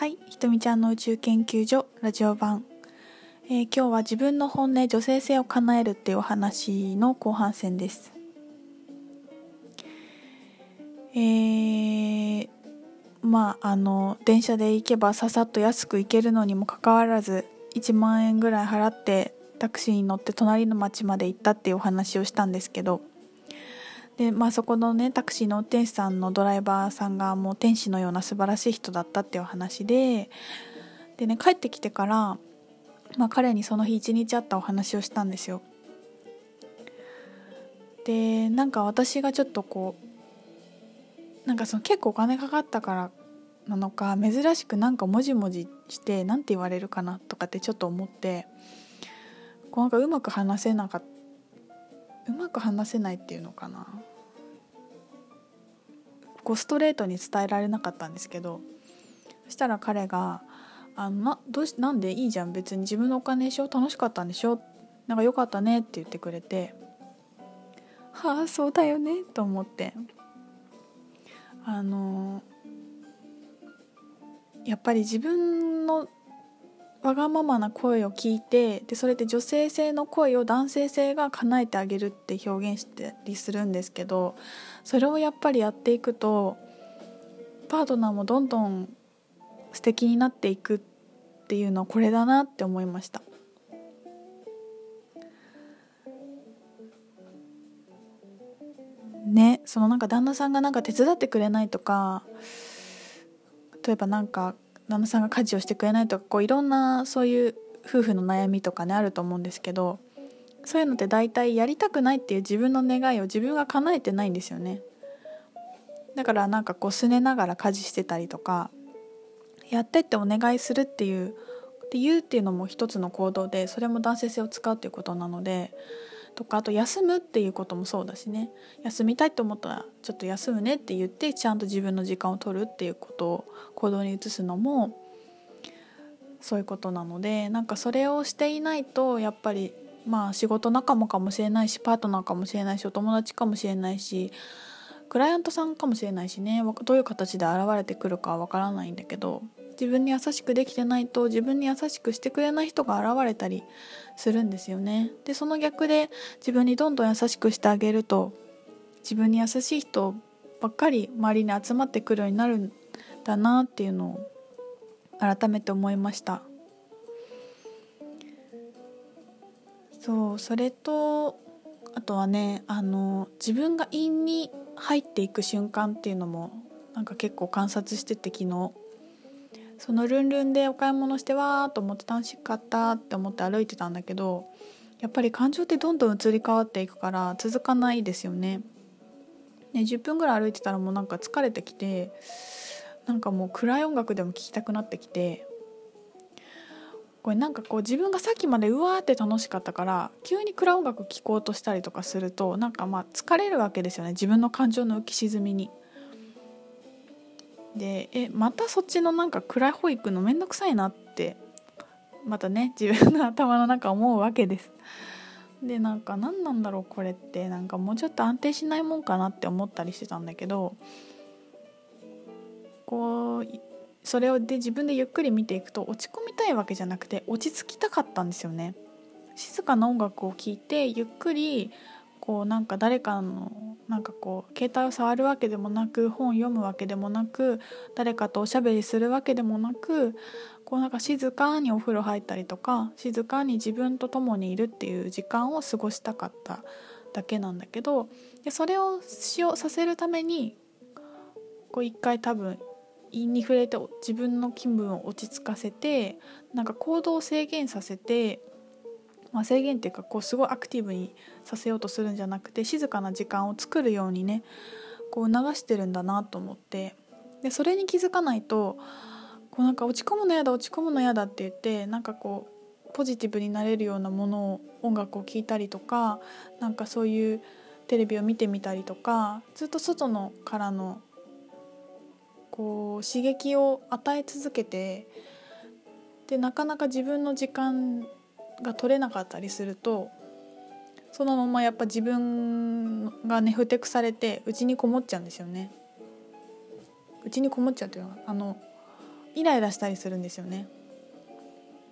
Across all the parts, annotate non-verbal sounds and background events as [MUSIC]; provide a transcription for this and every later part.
はい、ひとみちゃんの宇宙研究所ラジオ版、えー今日は自分の本音女性性を叶えるっていうお話の後半戦です。えーまああの電車で行けばささっと安く行けるのにもかかわらず1万円ぐらい払ってタクシーに乗って隣の町まで行ったっていうお話をしたんですけどで、まあ、そこのねタクシーの運転手さんのドライバーさんがもう天使のような素晴らしい人だったっていうお話ででね帰ってきてから、まあ、彼にその日一日会ったお話をしたんですよ。でなんか私がちょっとこうなんかその結構お金かかったからなのか珍しくなんかもじもじして何て言われるかなとかってちょっと思ってこうなんかうまく話せなかった。うまく話せないっていうのかな。こうストレートに伝えられなかったんですけどそしたら彼が「あのなどうしなんでいいじゃん。別に自分のお金でしょ楽しかったんでしょ。なんか良かったね」って言ってくれて「はあそうだよね」と思って。あのやっぱり自分のわがままな声を聞いてでそれって女性性の声を男性性が叶えてあげるって表現したりするんですけどそれをやっぱりやっていくとパートナーもどんどん素敵になっていくっていうのはこれだなって思いました。ねそのなんか旦那さんがなんか手伝ってくれないとか例えばなんか旦那さんが家事をしてくれないとかこういろんなそういう夫婦の悩みとかねあると思うんですけどそういうのって大体やりたくないっていう自分の願いを自分が叶えてないんですよね。だからなんかこうすねながら家事してたりとかやってってお願いするっていうって言うっていうのも一つの行動でそれも男性性を使うっていうことなのでとかあと休むっていうこともそうだしね。休みたいと思ったらちょっと休むねって言ってちゃんと自分の時間を取るっていうことを行動に移すのもそういうことなのでなんかそれをしていないとやっぱりまあ仕事仲間かもしれないしパートナーかもしれないしお友達かもしれないしクライアントさんかもしれないしねどういう形で現れてくるかわからないんだけど自分に優しくできてないと自分に優しくしてくれない人が現れたりするんですよね。でその逆で自分にどんどん優しくしてあげると自分に優しい人ばっかり周りに集まってくるようになるんだなっていうのを改めて思いました。そうそれとあとはねあの自分が陰に入っていく瞬間っていうのもなんか結構観察してて昨日そのルンルンでお買い物してわーと思って楽しかったって思って歩いてたんだけどやっぱり感情ってどんどん移り変わっていくから続かないですよね。ね10分ぐらい歩いてたらもうなんか疲れてきてなんかもう暗い音楽でも聴きたくなってきてこれなんかこう自分がさっきまでうわーって楽しかったから急に暗い音楽聴こうとしたりとかするとなんかまあ疲れるわけですよね自分の感情の浮き沈みに。でえまたそっちのなんか暗い方行くのめんどくさいなってまたね自分の頭の中思うわけです。でなんか何なんだろうこれってなんかもうちょっと安定しないもんかなって思ったりしてたんだけどこうそれをで自分でゆっくり見ていくと落ち込みたいわけじゃなくて落ち着きたかったんですよね。静かな音楽を聴いてゆっくりこうなんか誰かのなんかこう携帯を触るわけでもなく本を読むわけでもなく誰かとおしゃべりするわけでもなくこうなんか静かにお風呂入ったりとか静かに自分と共にいるっていう時間を過ごしたかっただけなんだけどでそれをしようさせるためにこう一回多分胃に触れて自分の気分を落ち着かせてなんか行動を制限させてまあ、制限っていうかこうすごいアクティブにさせようとするんじゃなくて静かな時間を作るようにねこう促してるんだなと思って。でそれに気づかないとこうなんか落ち込むの嫌だ落ち込むの嫌だって言ってなんかこうポジティブになれるようなものを音楽を聴いたりとかなんかそういうテレビを見てみたりとかずっと外のからのこう刺激を与え続けてでなかなか自分の時間が取れなかったりするとそのままやっぱ自分がねふてくされてうちにこもっちゃうんですよね。うちにこもっちゃうというのはあのイライラしたりするんですよね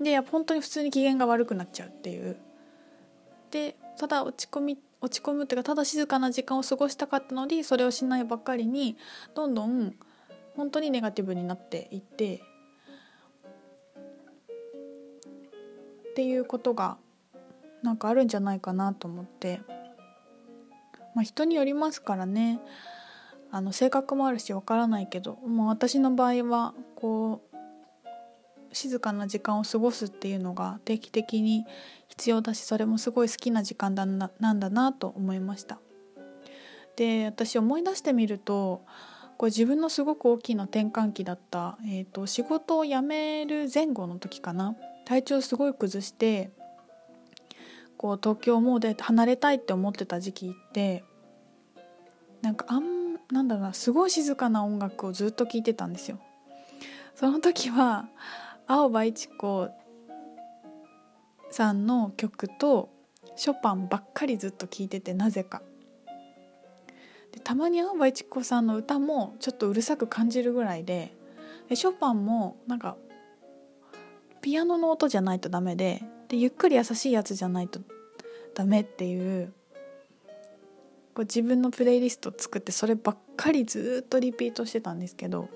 でやっぱ本当に普通に機嫌が悪くなっちゃうっていうでただ落ち込み落ち込むっていうかただ静かな時間を過ごしたかったのにそれをしないばっかりにどんどん本当にネガティブになっていってっていうことがなんかあるんじゃないかなと思って、まあ、人によりますからね。あの性格もあるしわからないけど。もう私の場合はこう静かな時間を過ごすっていうのが定期的に必要だしそれもすごい好きな時間だななんだなと思いました。で私思い出してみるとこれ自分のすごく大きな転換期だった、えーと、仕事を辞める前後の時かな。体調すごい崩してこう東京もうで離れたいって思ってた時期ってなんかあんなんだろうなすごい静かな音楽をずっと聴いてたんですよ。その時は青葉一子さんの曲とショパンばっかりずっと聴いててなぜか。でたまに青葉一子さんの歌もちょっとうるさく感じるぐらいででショパンもなんかピアノの音じゃないとダメででゆっくり優しいやつじゃないとダメっていうこう自分のプレイリスト作ってそればっかりずっとリピートしてたんですけど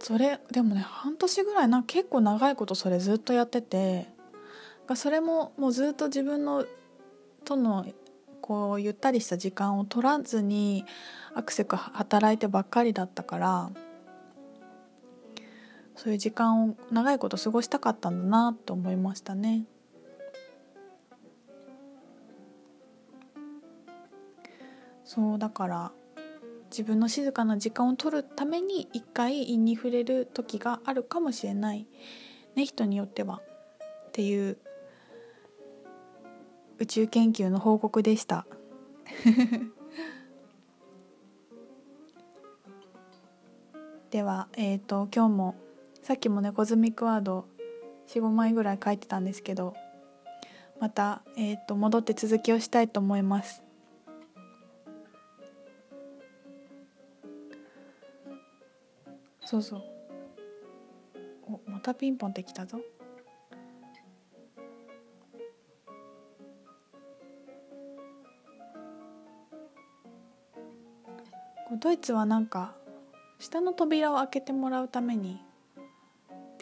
それでもね半年ぐらいな結構長いことそれずっとやっててそれももうずっと自分のとのこうゆったりした時間を取らずにアクセク働いてばっかりだったからそういう時間を長いこと過ごしたかったんだなと思いましたね。そうだから自分の静かな時間を取るために一回陰に触れる時があるかもしれない。ね人によっては。っていう宇宙研究の報告でした。[LAUGHS] ではえっ、ー、と今日もさっきもねコズミックワード45枚ぐらい書いてたんですけどまた、えーと戻って続きをしたいと思います。そうそう。おまたピンポンってきたぞ。ドイツはなんか下の扉を開けてもらうために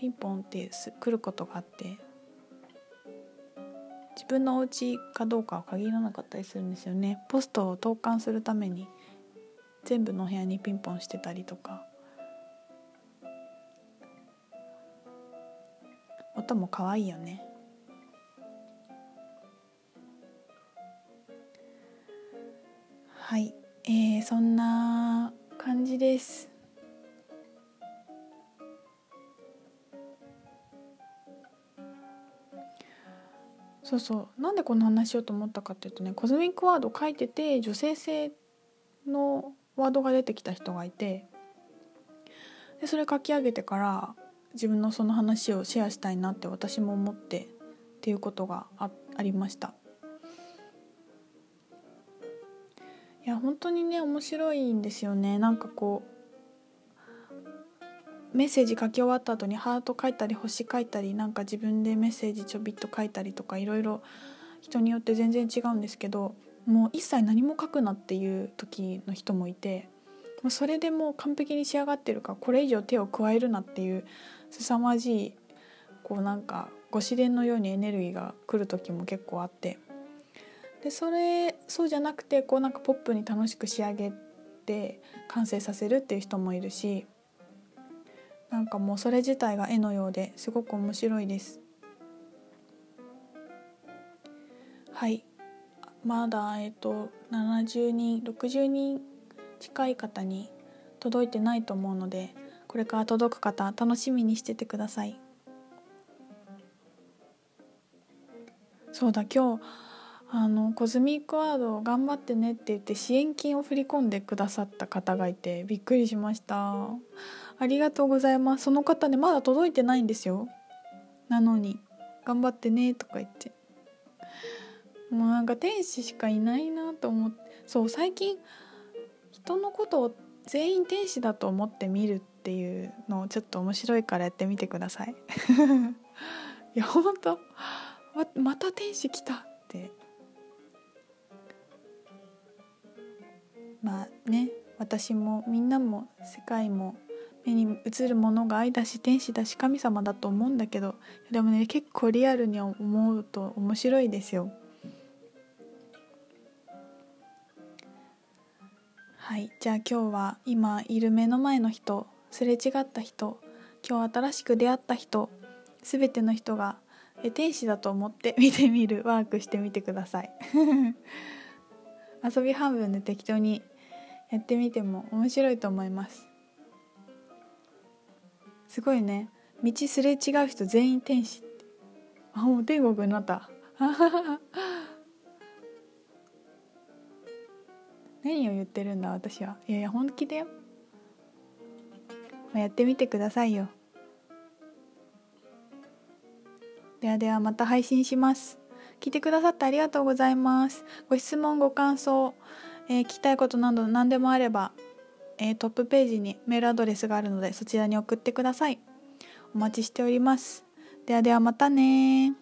ピンポンって来ることがあって自分のお家かどうかは限らなかったりするんですよね。ポストを投函するために全部の部屋にピンポンしてたりとか音も可愛いよね。はい。えー、そんな感じです。そうそう。なんでこんな話しようと思ったかっていうとねコズミックワード書いてて女性性のワードが出てきた人がいてでそれ書き上げてから自分のその話をシェアしたいなって私も思ってっていうことがあありました。いや本当にね面白いんですよね。なんかこうメッセージ書き終わった後にハート書いたり星書いたりなんか自分でメッセージちょびっと書いたりとかいろいろ人によって全然違うんですけどもう一切何も書くなっていう時の人もいてもうそれでもう完璧に仕上がってるからこれ以上手を加えるなっていう凄まじいこうなんかご自然のようにエネルギーが来る時も結構あって。でそれそうじゃなくてこうなんかポップに楽しく仕上げて完成させるっていう人もいるしなんかもうそれ自体が絵のようですごく面白いです。はいまだえっと70人60人近い方に届いてないと思うのでこれから届く方楽しみにしててくださいそうだ今日あのコズミックワード頑張ってねって言って支援金を振り込んでくださった方がいてびっくりしました。ありがとうございます。その方ねまだ届いてないんですよ。なのに頑張ってねとか言って。もうなんか天使しかいないなと思って。そう最近人のことを全員天使だと思って見るっていうのをちょっと面白いからやってみてください。[LAUGHS] いやほんとままた天使来たって。まあね私もみんなも世界も目に映るものが愛だし天使だし神様だと思うんだけどでもね結構リアルに思うと面白いですよ。はいじゃあ今日は今いる目の前の人すれ違った人今日新しく出会った人全ての人が天使だと思って [LAUGHS] 見てみるワークしてみてください [LAUGHS] 遊び半分で適当にやってみても面白いと思います。すごいね。道すれ違う人全員天使あもう天国になった。[LAUGHS] 何を言ってるんだ私は。いやいや本気だよ。やってみてくださいよ。ではではまた配信します。聞いてくださってありがとうございます。ご質問ご感想、えー、聞きたいことなど何でもあればえー、トップページにメールアドレスがあるのでそちらに送ってください。お待ちしております。ではではまたね